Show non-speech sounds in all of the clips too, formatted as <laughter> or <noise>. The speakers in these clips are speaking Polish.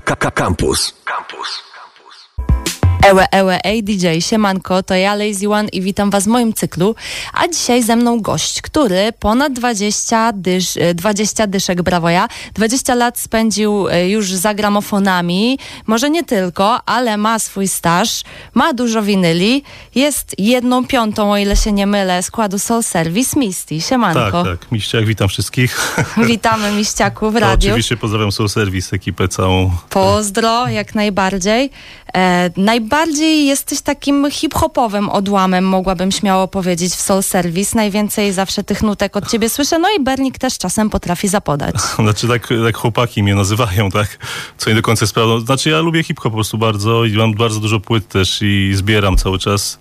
Campus. Campus. Ewe, ewe, ej DJ, siemanko, to ja Lazy One i witam was w moim cyklu, a dzisiaj ze mną gość, który ponad 20, dysz, 20 dyszek, brawo ja, 20 lat spędził e, już za gramofonami, może nie tylko, ale ma swój staż, ma dużo winyli, jest jedną piątą, o ile się nie mylę, składu Soul Service Misty, siemanko. Tak, tak, Miściak, witam wszystkich. <laughs> Witamy Miściaku w radiu. oczywiście pozdrawiam Soul Service, ekipę całą. Pozdro, jak najbardziej. E, najbardziej jesteś takim hip-hopowym odłamem, mogłabym śmiało powiedzieć, w Soul Service. Najwięcej zawsze tych nutek od ciebie słyszę, no i Bernik też czasem potrafi zapodać. <laughs> Znaczy tak, tak chłopaki mnie nazywają, tak, co nie do końca jest prawdą. Znaczy ja lubię hip-hop po prostu bardzo i mam bardzo dużo płyt też i zbieram cały czas.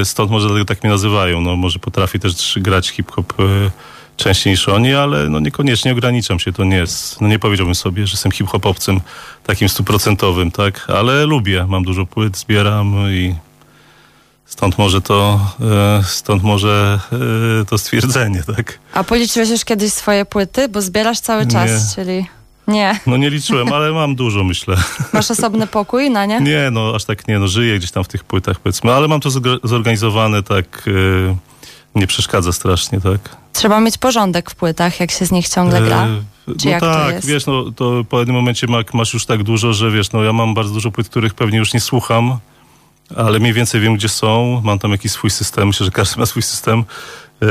E, Stąd może dlatego tak mnie nazywają. No może potrafię też grać hip-hop e, częściej niż oni, ale no niekoniecznie ograniczam się. To nie jest, no nie powiedziałbym sobie, że jestem hip-hopowcem takim stuprocentowym, tak, ale lubię. Mam dużo płyt, zbieram i stąd może to, e, stąd może e, to stwierdzenie, tak. A policzyłeś już kiedyś swoje płyty, bo zbierasz cały czas, Nie. czyli... Nie. No nie liczyłem, ale mam dużo, myślę. Masz osobny pokój na nie? Nie, no aż tak nie, no żyję gdzieś tam w tych płytach, powiedzmy, ale mam to zorganizowane tak, e, nie przeszkadza strasznie, tak. Trzeba mieć porządek w płytach, jak się z nich ciągle gra. E, Czy no tak, wiesz, no to po pewnym momencie ma- masz już tak dużo, że wiesz, no ja mam bardzo dużo płyt, których pewnie już nie słucham, ale mniej więcej wiem, gdzie są, mam tam jakiś swój system, myślę, że każdy ma swój system. E,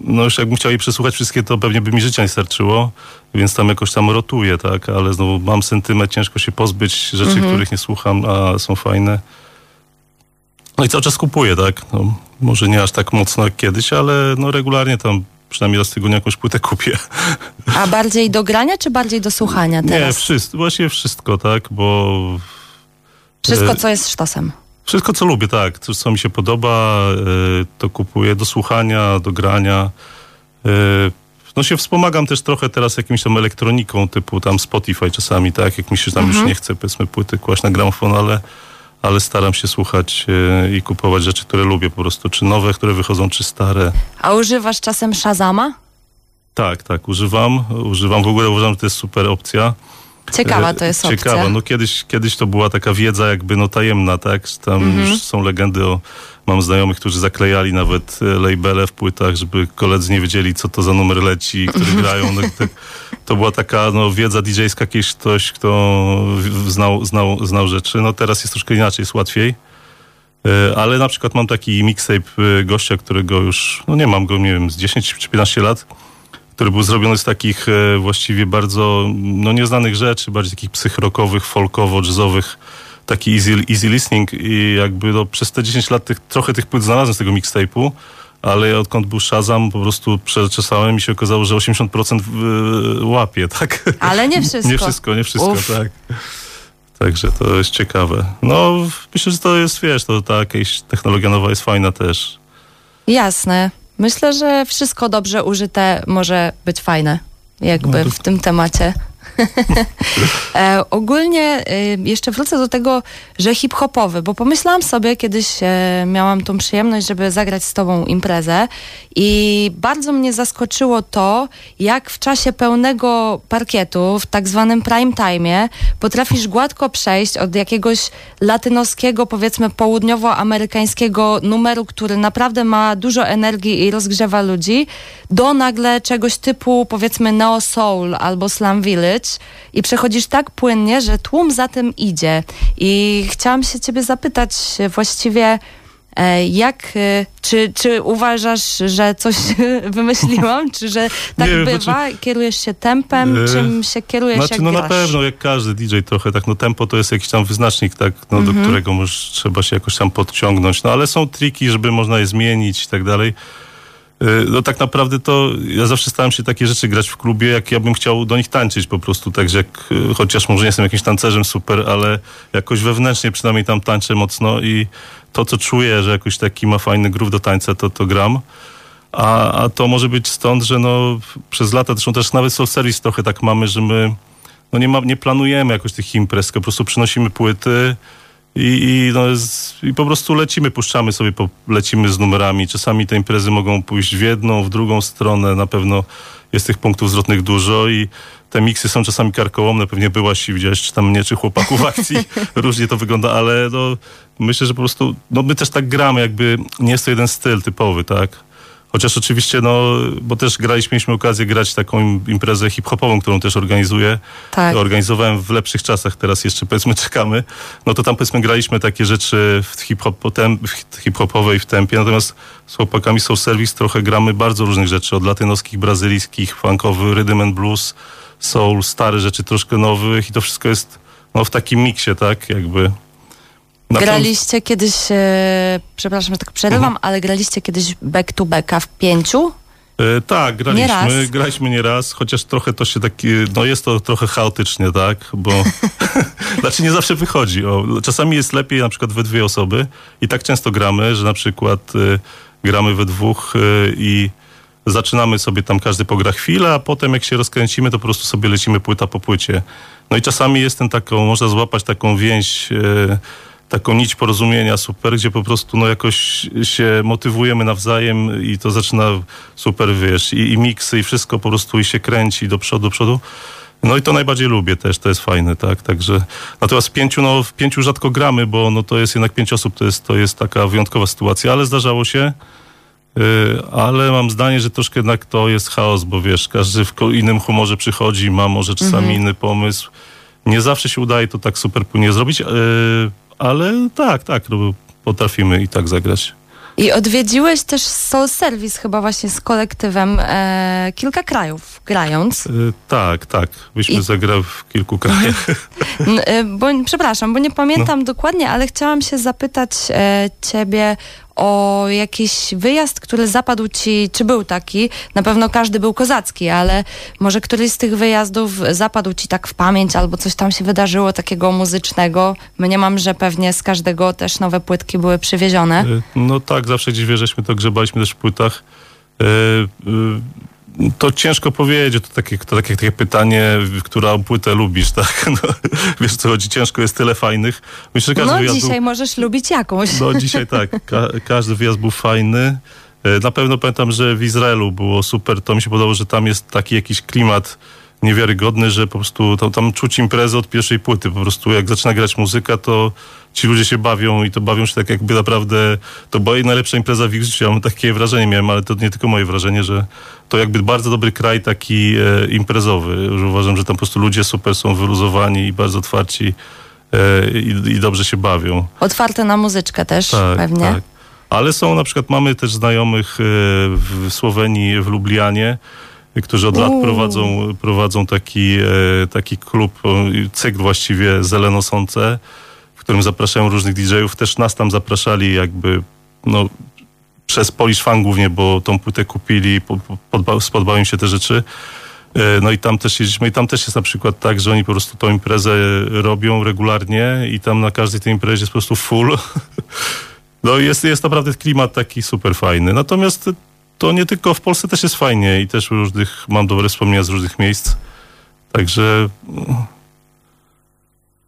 No już jakbym chciał je przesłuchać wszystkie, to pewnie by mi życia nie starczyło, więc tam jakoś tam rotuję, tak, ale znowu mam sentyment, ciężko się pozbyć rzeczy, Mhm. których nie słucham, a są fajne. No i cały czas kupuję, tak, no, może nie aż tak mocno jak kiedyś, ale no regularnie tam przynajmniej raz w tygodniu jakąś płytę kupię. A bardziej do grania, czy bardziej do słuchania Nie, teraz? wszystko, właściwie wszystko, tak, bo Wszystko, e, co jest sztosem. wszystko, co lubię, tak, to, co mi się podoba, e, to kupuję do słuchania, do grania. E, No się wspomagam też trochę teraz jakimś tam elektroniką, typu tam Spotify czasami, tak, jak mi się tam już nie chce, powiedzmy, płyty kłaść na gramofon, ale, ale staram się słuchać e, i kupować rzeczy, które lubię po prostu, czy nowe, które wychodzą, czy stare. A używasz czasem Shazama? Tak, tak, używam, używam, w ogóle uważam, że to jest super opcja. Ciekawa E, to jest opcja. Ciekawa, no kiedyś, kiedyś to była taka wiedza jakby no tajemna, tak? Tam Mhm. już są legendy o... Mam znajomych, którzy zaklejali nawet e, labele w płytach, żeby koledzy nie wiedzieli, co to za numer leci, który <laughs> grają. No, to, to była taka no, wiedza DJ-ska, jakiś ktoś, kto znał, znał, znał rzeczy. No teraz jest troszkę inaczej, jest łatwiej. E, Ale na przykład mam taki mixtape e, gościa, którego już, no nie mam go, nie wiem, z 10 czy 15 lat, który był zrobiony z takich e, właściwie bardzo no, nieznanych rzeczy, bardziej takich psychrokowych, folkowo-jazzowych, taki easy, easy listening i jakby no, przez te 10 lat tych, trochę tych płyt znalazłem z tego mixtape'u, ale odkąd był Shazam po prostu przeczesałem i się okazało, że 80% w- łapie, <laughs> tak? Ale nie wszystko. Nie wszystko, nie wszystko, Uff. tak. Także to jest ciekawe. No, myślę, że to jest, wiesz, to ta jakaś technologia nowa jest fajna też. Jasne. Myślę, że wszystko dobrze użyte może być fajne, jakby No to- w tym temacie. <laughs> e, ogólnie y, jeszcze wrócę do tego, że hip-hopowy, bo pomyślałam sobie, kiedyś e, miałam tą przyjemność, żeby zagrać z tobą imprezę i bardzo mnie zaskoczyło to, jak w czasie pełnego parkietu, w tak zwanym prime time'ie, potrafisz gładko przejść od jakiegoś latynoskiego, powiedzmy południowoamerykańskiego numeru, który naprawdę ma dużo energii i rozgrzewa ludzi, do nagle czegoś typu powiedzmy neo soul albo slam village i przechodzisz tak płynnie, że tłum za tym idzie. I chciałam się ciebie zapytać właściwie e, jak, e, czy, czy uważasz, że coś <laughs> wymyśliłam, czy że tak Nie, bywa? znaczy- Kierujesz się tempem, E, czym się kierujesz, Znaczy, no na grasz? pewno, jak każdy DJ trochę, tak, no tempo to jest jakiś tam wyznacznik, tak, no, Mhm. do którego już trzeba się jakoś tam podciągnąć, no ale są triki, żeby można je zmienić i tak dalej. Y, No tak naprawdę to ja zawsze starałem się takie rzeczy grać w klubie, jak ja bym chciał do nich tańczyć po prostu, także jak, y, chociaż może nie jestem jakimś tancerzem super, ale jakoś wewnętrznie przynajmniej tam tańczę mocno i to, co czuję, że jakoś taki ma fajny groove do tańca, to to gram. A, a to może być stąd, że no przez lata, zresztą też nawet Soul Service trochę tak mamy, że my no nie, ma, nie planujemy jakoś tych imprez, po prostu przynosimy płyty I, i, no, jest, I po prostu lecimy, puszczamy sobie, po, lecimy z numerami. Czasami te imprezy mogą pójść w jedną, w drugą stronę. Na pewno jest tych punktów zwrotnych dużo i te miksy są czasami karkołomne. Pewnie byłaś i widziałeś, czy tam mnie, czy chłopaków w akcji. <laughs> Różnie to wygląda, ale no, myślę, że po prostu no, my też tak gramy, jakby nie jest to jeden styl typowy, tak? Chociaż oczywiście, no, bo też graliśmy, mieliśmy okazję grać taką imprezę hip-hopową, którą też organizuję. Tak. Organizowałem w lepszych czasach, teraz jeszcze powiedzmy <laughs> czekamy. No to tam powiedzmy graliśmy takie rzeczy w hip-hop, w hip-hopowej w tempie, natomiast z chłopakami Soul Service trochę gramy bardzo różnych rzeczy, od latynoskich, brazylijskich, funkowy, rhythm and blues, soul, stare rzeczy, troszkę nowych i to wszystko jest no, w takim miksie, tak, jakby. Graliście kiedyś, e, przepraszam, że tak przerywam, mhm. ale graliście kiedyś back to backa w pięciu? E, tak, graliśmy, nie graliśmy nieraz, chociaż trochę to się taki, no jest to trochę chaotycznie, tak, bo <laughs> znaczy nie zawsze wychodzi. O, czasami jest lepiej na przykład we dwie osoby i tak często gramy, że na przykład y, gramy we dwóch y, i zaczynamy sobie tam każdy pogra chwilę, a potem jak się rozkręcimy, to po prostu sobie lecimy płyta po płycie. No i czasami jest ten taką, można złapać taką więź y, taką nić porozumienia super, gdzie po prostu no jakoś się motywujemy nawzajem i to zaczyna super, wiesz, i, i miksy i wszystko po prostu i się kręci do przodu, do przodu. No i to najbardziej lubię też, to jest fajne, tak, także natomiast w pięciu, no w pięciu rzadko gramy, bo no to jest jednak pięć osób, to jest, to jest taka wyjątkowa sytuacja, ale zdarzało się, yy, ale mam zdanie, że troszkę jednak to jest chaos, bo wiesz, każdy w innym humorze przychodzi, ma może czasami mhm. inny pomysł, nie zawsze się udaje to tak super płynnie zrobić, yy, ale tak, tak, no, potrafimy i tak zagrać. I odwiedziłeś też Soul Service chyba właśnie z kolektywem e, kilka krajów grając. E, tak, tak. Byśmy I... zagrali w kilku krajach. <laughs> E, bo, przepraszam, bo nie pamiętam no. dokładnie, ale chciałam się zapytać e, ciebie o jakiś wyjazd, który zapadł ci, czy był taki, na pewno każdy był kozacki, ale może któryś z tych wyjazdów zapadł ci tak w pamięć, albo coś tam się wydarzyło takiego muzycznego. Mniemam, że pewnie z każdego też nowe płytki były przywiezione. E, no tak, zawsze gdzieś żeśmy to grzebaliśmy też w płytach. Yy, yy to ciężko powiedzieć, to takie, to takie, takie pytanie, którą płytę lubisz, tak? <laughs> No, wiesz co chodzi, ciężko jest tyle fajnych. Myślę, że każdy no wyjazd dzisiaj był... możesz lubić jakąś. No <laughs> dzisiaj tak, Ka każdy wyjazd był fajny. E, na pewno pamiętam, że w Izraelu było super, to mi się podobało, że tam jest taki jakiś klimat niewiarygodny, że po prostu tam, tam czuć imprezę od pierwszej płyty. Po prostu jak zaczyna grać muzyka, to ci ludzie się bawią i to bawią się tak jakby naprawdę, to była najlepsza impreza w ich życiu. Ja mam takie wrażenie miałem, ale to nie tylko moje wrażenie, że to jakby bardzo dobry kraj taki e, imprezowy, że uważam, że tam po prostu ludzie super są wyluzowani i bardzo otwarci e, i, i, dobrze się bawią. Otwarte na muzyczkę też tak, pewnie. Tak. Ale są na przykład, mamy też znajomych e, w Słowenii, w Lublianie, którzy od lat prowadzą, prowadzą taki, e, taki klub, cykl właściwie Zelenosące, w którym zapraszają różnych DJ-ów. Też nas tam zapraszali jakby, no, przez Polish Fan głównie, bo tą płytę kupili, podba, spodobał im się te rzeczy. E, no i tam też jeździliśmy i tam też jest na przykład tak, że oni po prostu tą imprezę robią regularnie i tam na każdej tej imprezie jest po prostu full. <laughs> No jest, jest naprawdę klimat taki super fajny. Natomiast to nie tylko w Polsce też jest fajnie i też różnych, mam dobre wspomnienia z różnych miejsc. Także...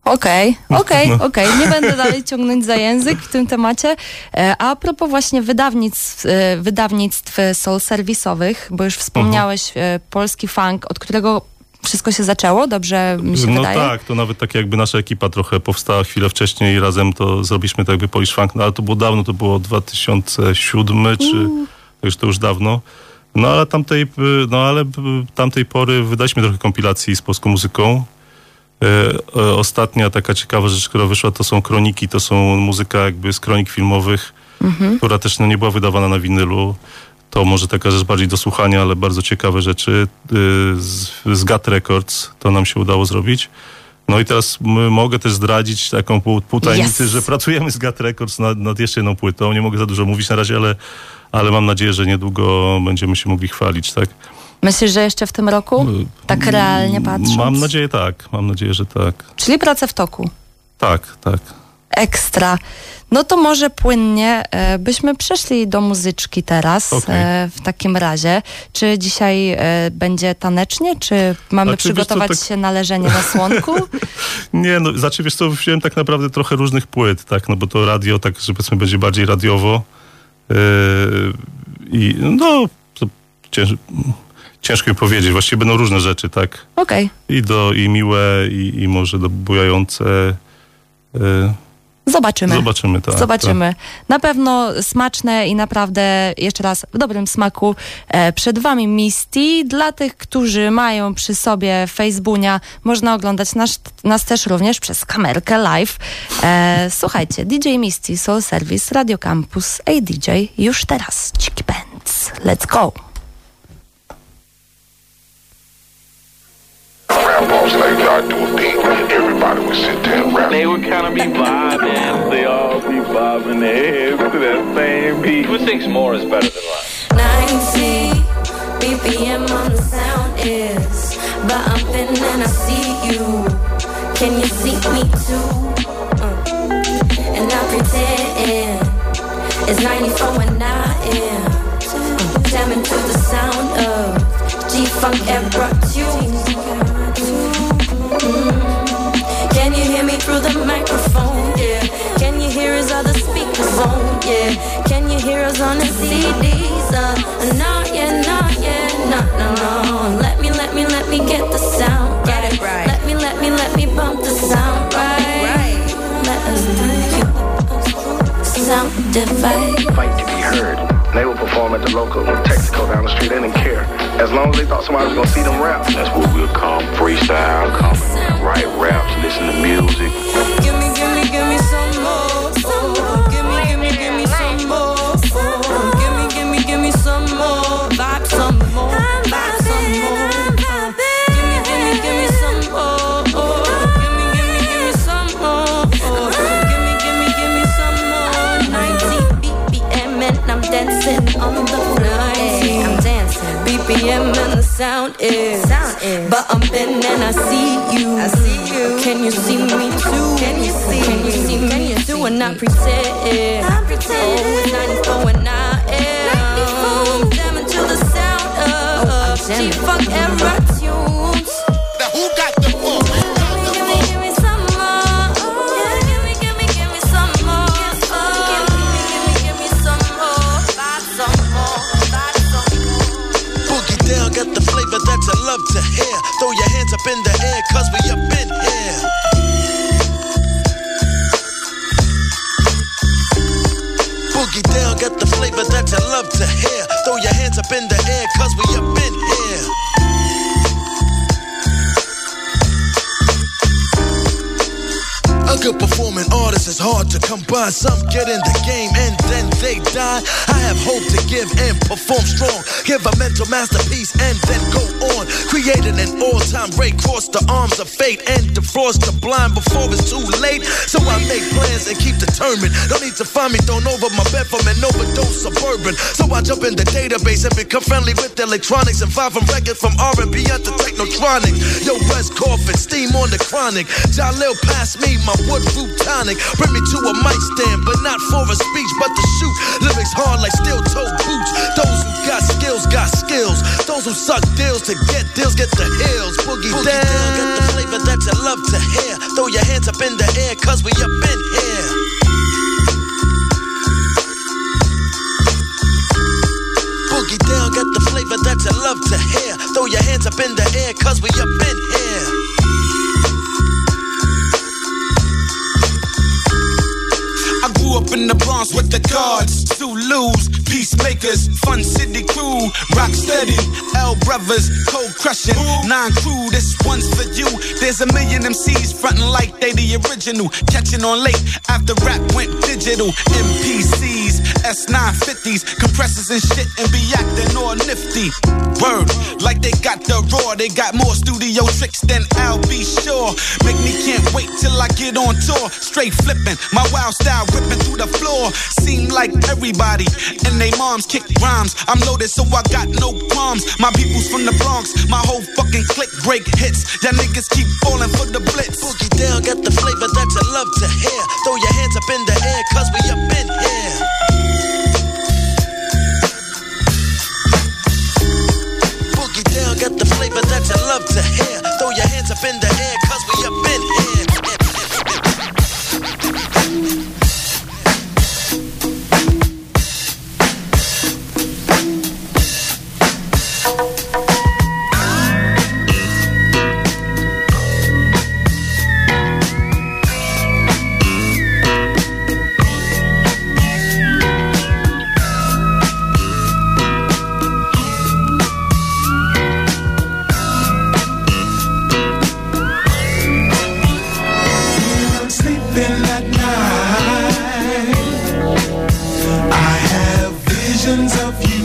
Okej, okay, okej, okay, no. okej. Okay. Nie będę dalej ciągnąć za język w tym temacie. E, a propos właśnie wydawnictw, e, wydawnictw soul serwisowych, bo już wspomniałeś mhm. polski funk, od którego wszystko się zaczęło, dobrze mi się no wydaje? No tak, to nawet tak jakby nasza ekipa trochę powstała chwilę wcześniej i razem to zrobiliśmy tak jakby Polish Funk, no ale to było dawno, to było 2007 czy... Mm już to już dawno. No ale tamtej, no, ale tamtej pory wydaliśmy trochę kompilacji z polską muzyką. E, ostatnia taka ciekawa rzecz, która wyszła, to są kroniki, to są muzyka jakby z kronik filmowych, mhm. która też no, nie była wydawana na winylu. To może taka rzecz bardziej do słuchania, ale bardzo ciekawe rzeczy. E, z, z GAT Records to nam się udało zrobić. No i teraz mogę też zdradzić taką pół, pół tajemnicy, yes. że pracujemy z GAT Records nad, nad jeszcze jedną płytą. Nie mogę za dużo mówić na razie, ale ale mam nadzieję, że niedługo będziemy się mogli chwalić, tak? Myślisz, że jeszcze w tym roku? Tak realnie patrząc? Mam nadzieję tak, mam nadzieję, że tak. Czyli prace w toku? Tak, tak. Ekstra. No to może płynnie e, byśmy przeszli do muzyczki teraz okay. e, w takim razie. Czy dzisiaj e, będzie tanecznie, czy mamy znaczy, przygotować tak... się na leżenie na słonku? <laughs> Nie, no, znaczy wiesz co, wziąłem tak naprawdę trochę różnych płyt, tak, no bo to radio, tak, że powiedzmy będzie bardziej radiowo i no, to cięż, ciężko mi powiedzieć, właściwie będą różne rzeczy, tak, Okej. i do, i miłe, i, i może do bujające, yy, Zobaczymy. zobaczymy, tak. Zobaczymy. Na pewno smaczne i naprawdę jeszcze raz w dobrym smaku. E, przed Wami Misty. Dla tych, którzy mają przy sobie Facebooka, można oglądać nas, nas też również przez kamerkę live. E, słuchajcie, DJ Misty, Soul Service, Radio Campus, ADJ już teraz. Ciki Bands. Let's go. Grandpa's like do thing. Everybody would sit there and rap. They would kind of be vibing. They all be bobbing their heads to that same beat. Who thinks more is better than less? 90 BPM on the sound is bumping and I see you. Can you see me too? Uh, and I pretend it's 94 and I am jamming to the sound of G-Funk era tunes. Mm. CDs? Uh, no, yeah, no, yeah, no, no, no. Let me, let me, let me get the sound right. Get it right. Let me, let me, let me bump the sound right. Right. Let us do sound divide. Fight to be heard. They will perform at the local Texaco down the street. They didn't care. As long as they thought somebody was gonna see them rap. That's what we'll come freestyle, come write raps, listen to music. Sound is Sound is. But I'm in and I see you I see you. Can you see me too? Can you see Can you me? see me Can you too? see And I me? pretend I pretend. Oh, it's 94 and I am 94. Jamming to the sound of Oh, I'm jamming. G-Funk in the air, cause we up in here. Boogie down, got the flavor that you love to hear. Throw your hands up in the air, cause we is hard to come by. Some get in the game and then they die. I have hope to give and perform strong. Give a mental masterpiece and then go on. Creating an all-time rate, cross the arms of fate and defrost the blind before it's too late. So I make plans and keep determined. Don't need to find me thrown over my bed from an overdose suburban. So I jump in the database and become friendly with electronics and vibe from records from R&B to technotronic. Yo, West Coffin, steam on the chronic. Jalil pass me my wood fruit tonic. Me to a mic stand, but not for a speech, but to shoot. Lyrics hard like steel toe boots. Those who got skills got skills. Those who suck deals to get deals get the hills. Boogie, Boogie down. down, got the flavor that you love to hear. Throw your hands up in the air, cause we up in here. Boogie down, got the flavor that you love to hear. Throw your hands up in the air, cause we up in here. Grew up in the Bronx with the guards, Zulus, peacemakers, fun city crew, rock steady, L brothers, cold crushing, nine crew. This one's for you. There's a million MCs frontin' like they the original, catching on late after rap went digital. MPCs, S950s, compressors and shit, and be acting all nifty. Word, like they got the raw, they got more studio tricks than I'll be sure. On tour, straight flipping, my wild style ripping through the floor. Seem like everybody and they moms kick rhymes. I'm loaded, so I got no qualms. My people's from the Bronx, my whole fucking clique break hits. Y'all niggas keep falling for the blitz. Boogie down, got the flavor that you love to hear. Throw your hands up in the air, seasons of you.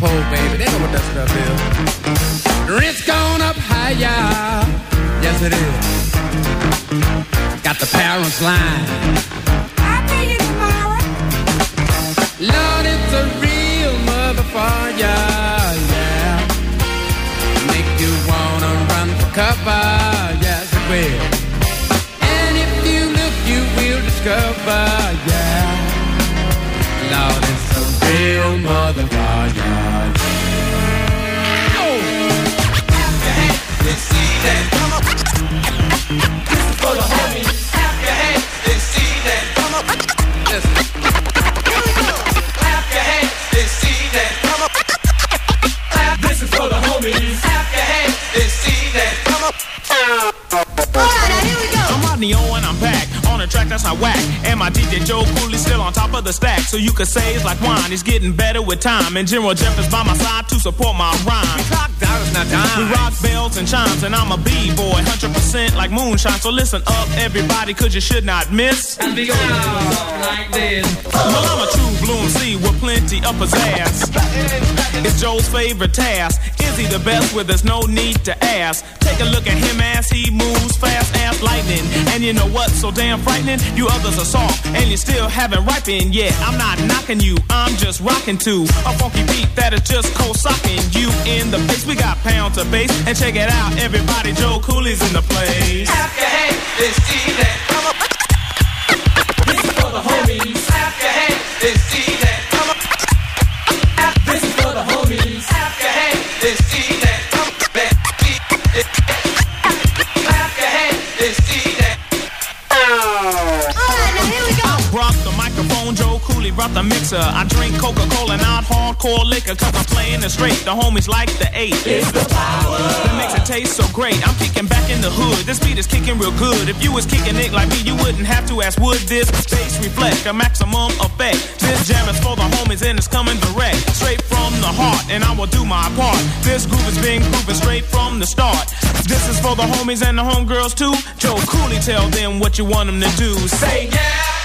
Poor baby, they know what that stuff is. Rent's gone up higher. Yes, it is. Got the parents lying. I'll pay you tomorrow. Lord, it's a real motherfucker. Yeah. Make you wanna run for cover. Yes, it will. And if you look, you will discover. Yeah. Lord, it's a real on. This is for the homies. Clap your hands. They see that. Come on. Clap your hands. Come on. Clap. This is for the homies. Clap your hands. Come on. All right, now here we go. I'm Rodney Owen. I'm back that's not whack. And my DJ Joe Cooley still on top of the stack. So you could say it's like wine, he's getting better with time. And General Jeff is by my side to support my rhyme. Clock dollars, not dimes. We rock bells and chimes, and I'm a B-boy, 100% like moonshine. So listen up, everybody, cause you should not miss. And be all like this. Well, I'm a true blue MC with plenty of pizzazz. It's Joe's favorite task. Is he the best where there's no need to ask? Take a look at him as he moves fast as lightning. And you know what's so damn frightening? You others are soft and you still haven't ripened yet. I'm not knocking you, I'm just rocking to a funky beat that is just cold socking you in the face. We got pound to bass and check it out, everybody. Joe Cooley's in the place. Clap your hands, this evening. Come on. This is for the homies. Clap your hands, this evening. Brought the mixer. I drink Coca-Cola, not hardcore liquor, cause I'm playing it straight. The homies like the eight. It's the power. That makes it taste so great. I'm kicking back in the hood. This beat is kicking real good. If you was kicking it like me, you wouldn't have to ask, would this bass reflect a maximum effect? This jam is for the homies and it's coming direct. Straight from the heart, and I will do my part. This groove is being proven straight from the start. This is for the homies and the homegirls too. Joe Cooley, tell them what you want them to do. Say yeah.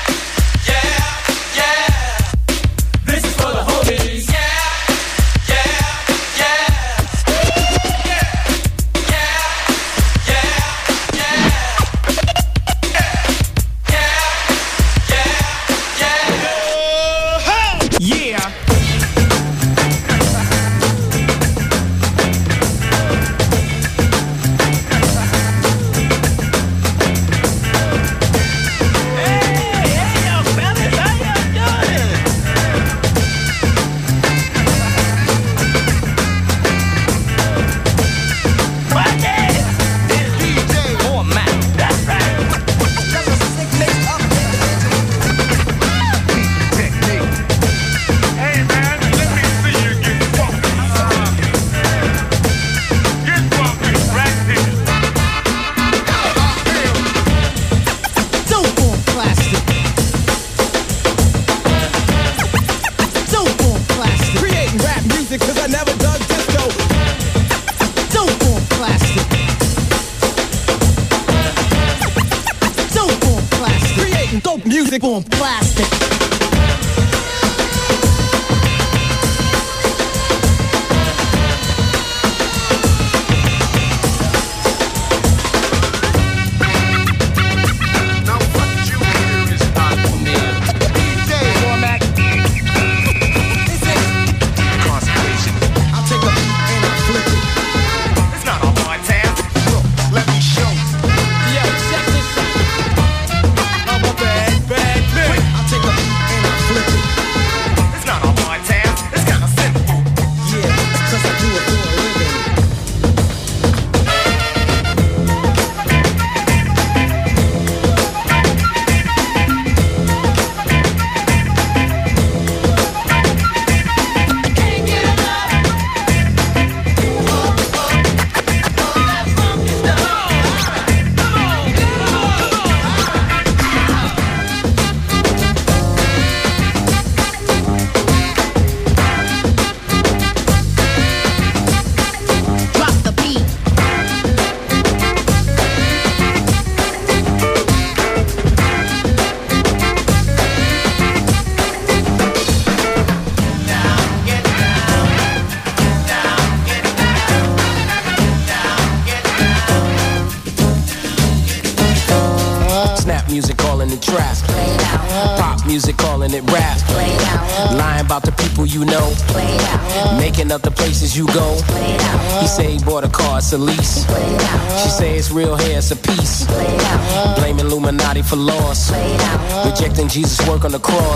On the cross.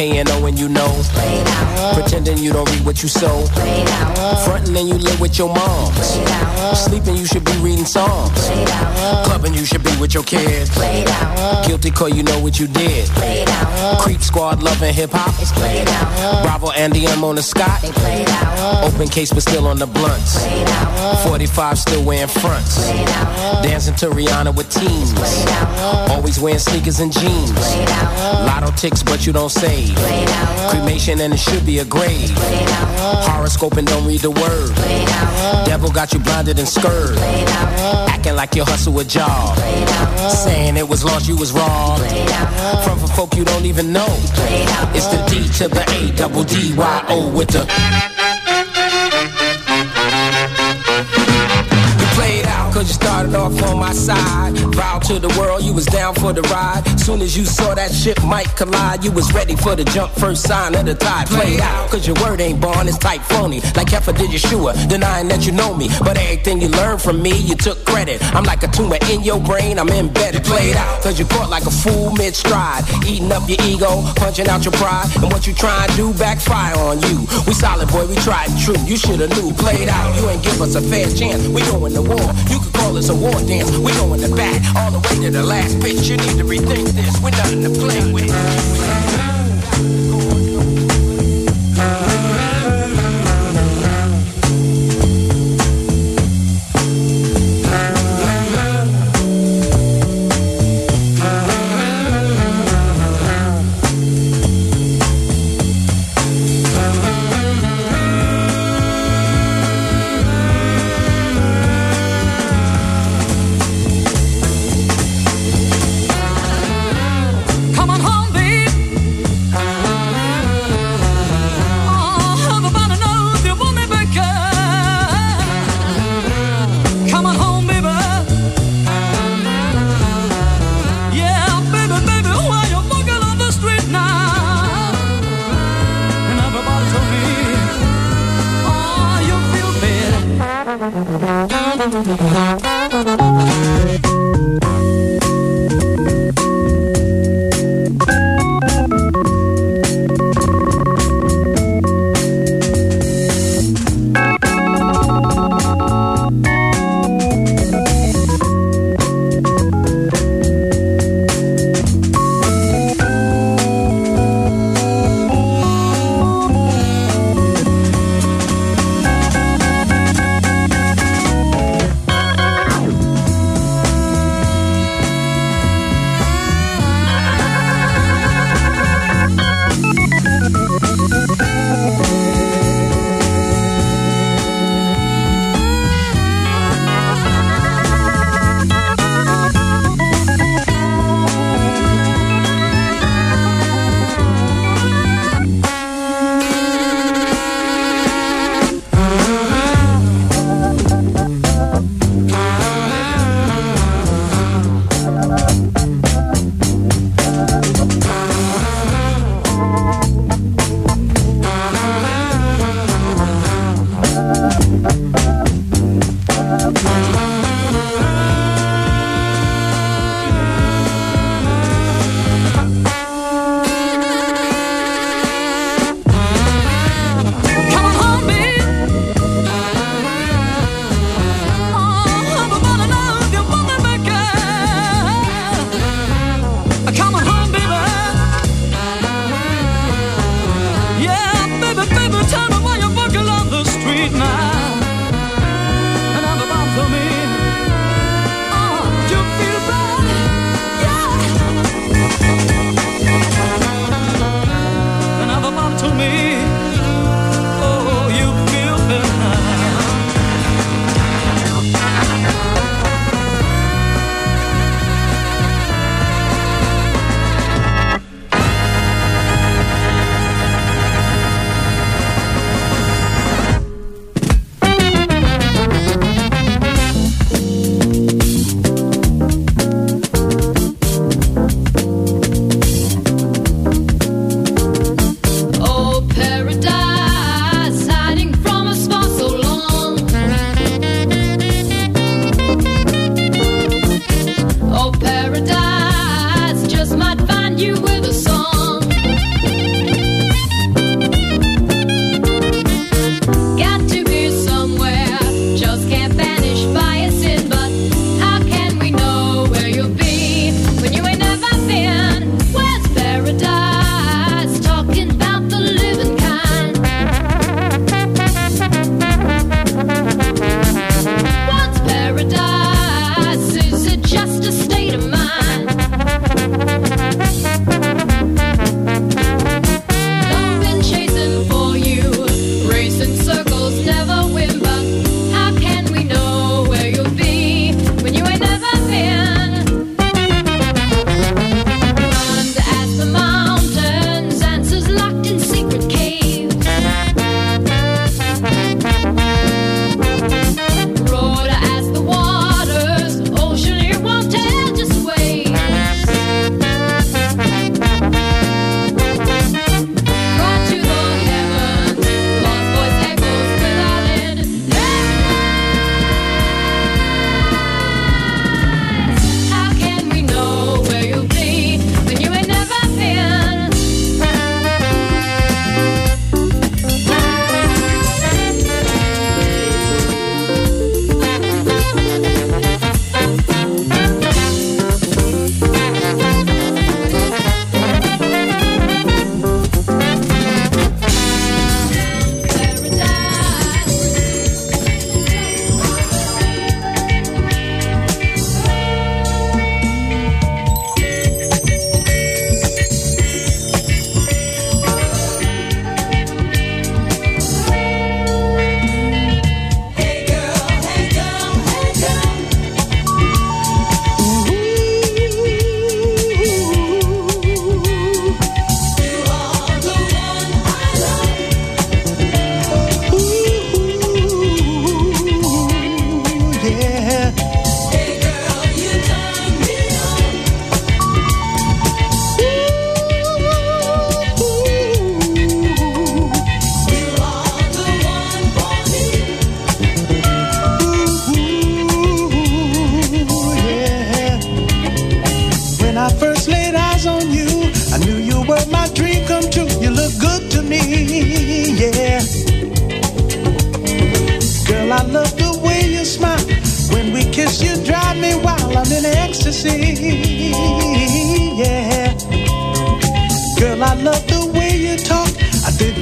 Paying knowing you know. Pretending you don't read what you sow. Fronting and you live with your mom. Sleeping you should be reading psalms. Clubbing you should be with your kids. Guilty cause you know what you did. Creep squad loving hip hop. Bravo Andy M on the Scott. Open case but still on the blunts. 45 still wearing fronts. Dancing to Rihanna with teens. Always wearing sneakers and jeans. Lotto ticks but you don't save. Cremation and it should be a grave. Horoscope and don't read the word. Devil got you blinded and scared. Acting like you hustle a job. Saying it was lost, you was robbed. From for folk you don't even know. It's the D to the A double D Y O with the. Cause you started off on my side. Vow to the world, you was down for the ride. Soon as you saw that ship might collide, you was ready for the jump, first sign of the tide. Played out cause your word ain't born, it's type phony. Like Heifer did Yeshua, denying that you know me. But everything you learned from me, you took credit. I'm like a tumor in your brain, I'm embedded. Played out cause you caught like a fool mid stride. Eating up your ego, punching out your pride. And what you try to do backfire on you. We solid boy, we tried true. You shoulda knew. Played out, you ain't give us a fair chance. We going to war. You call us a war dance. We going to bat all the way to the last pitch. You need to rethink this. We're nothing to play with.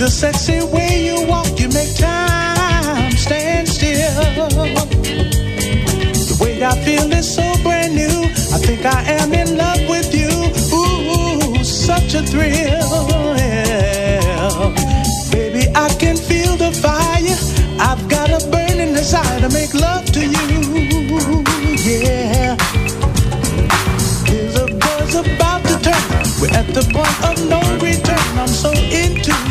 The sexy way you walk, you make time stand still. The way I feel is so brand new. I think I am in love with you. Ooh, such a thrill. Baby, I can feel the fire. I've got a burning desire to make love to you. Yeah. Buzz about to turn. We're at the point of no return. I'm so into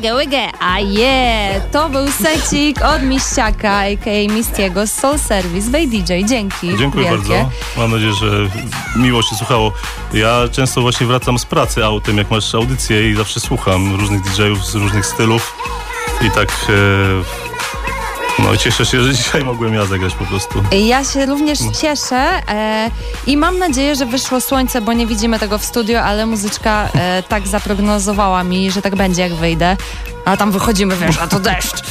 Łygę, łygę. A je, to był secik od Miściaka, a.k.a. Mistiego z Soul Service. Wej DJ, dzięki. Dziękuję wielkie. bardzo. Mam nadzieję, że miło się słuchało. Ja często właśnie wracam z pracy autem, jak masz audycję i zawsze słucham różnych DJ-ów z różnych stylów. I tak e, no cieszę się, że dzisiaj mogłem ja zagrać po prostu. Ja się również cieszę e, i mam nadzieję, że wyszło słońce, bo nie widzimy tego w studio, ale muzyczka e, <laughs> tak zaprognozowała mi, że tak będzie, jak wyjdę. A tam wychodzimy, wiesz, a to deszcz.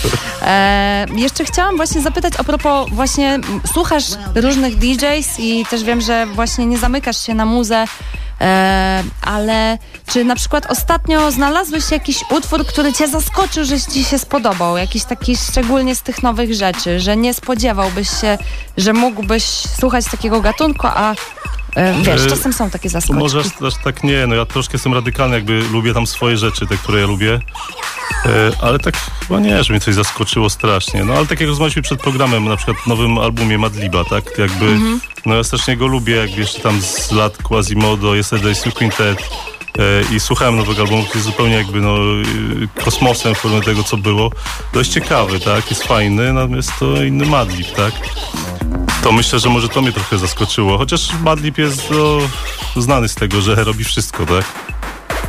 E, jeszcze chciałam właśnie zapytać a propos właśnie słuchasz różnych DJs i też wiem, że właśnie nie zamykasz się na muzę, ale czy na przykład ostatnio znalazłeś jakiś utwór, który cię zaskoczył, że ci się spodobał? Jakiś taki szczególnie z tych nowych rzeczy, że nie spodziewałbyś się, że mógłbyś słuchać takiego gatunku, a e, wiesz, E, czasem są takie zaskoczki. Może aż, aż tak nie, no ja troszkę jestem radykalny, jakby lubię tam swoje rzeczy, te, które ja lubię. E, ale tak chyba nie, że mnie coś zaskoczyło strasznie. No ale tak jak rozmawialiśmy przed programem, na przykład w nowym albumie Madliba, tak? Jakby, Mhm. no ja strasznie go lubię, jakby jeszcze tam z lat Quasimodo, Su Quintet. E, I słuchałem nowego albumu, który jest zupełnie jakby no, y, kosmosem w formie tego, co było. Dość ciekawy, tak? Jest fajny, natomiast to inny Madlib, tak? To myślę, że może to mnie trochę zaskoczyło. Chociaż Madlib jest no, znany z tego, że robi wszystko, tak?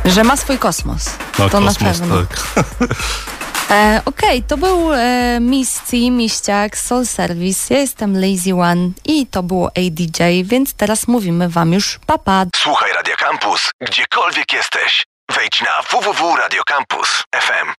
Że ma swój kosmos. No, to kosmos, na pewno. tak. <laughs> E, Okej, to był e, Misty, Miściak, Soul Service. Ja jestem Lazy One i to było ADJ, więc teraz mówimy wam już papa. Słuchaj Radio Campus, gdziekolwiek jesteś. Wejdź na www.radiocampus.fm.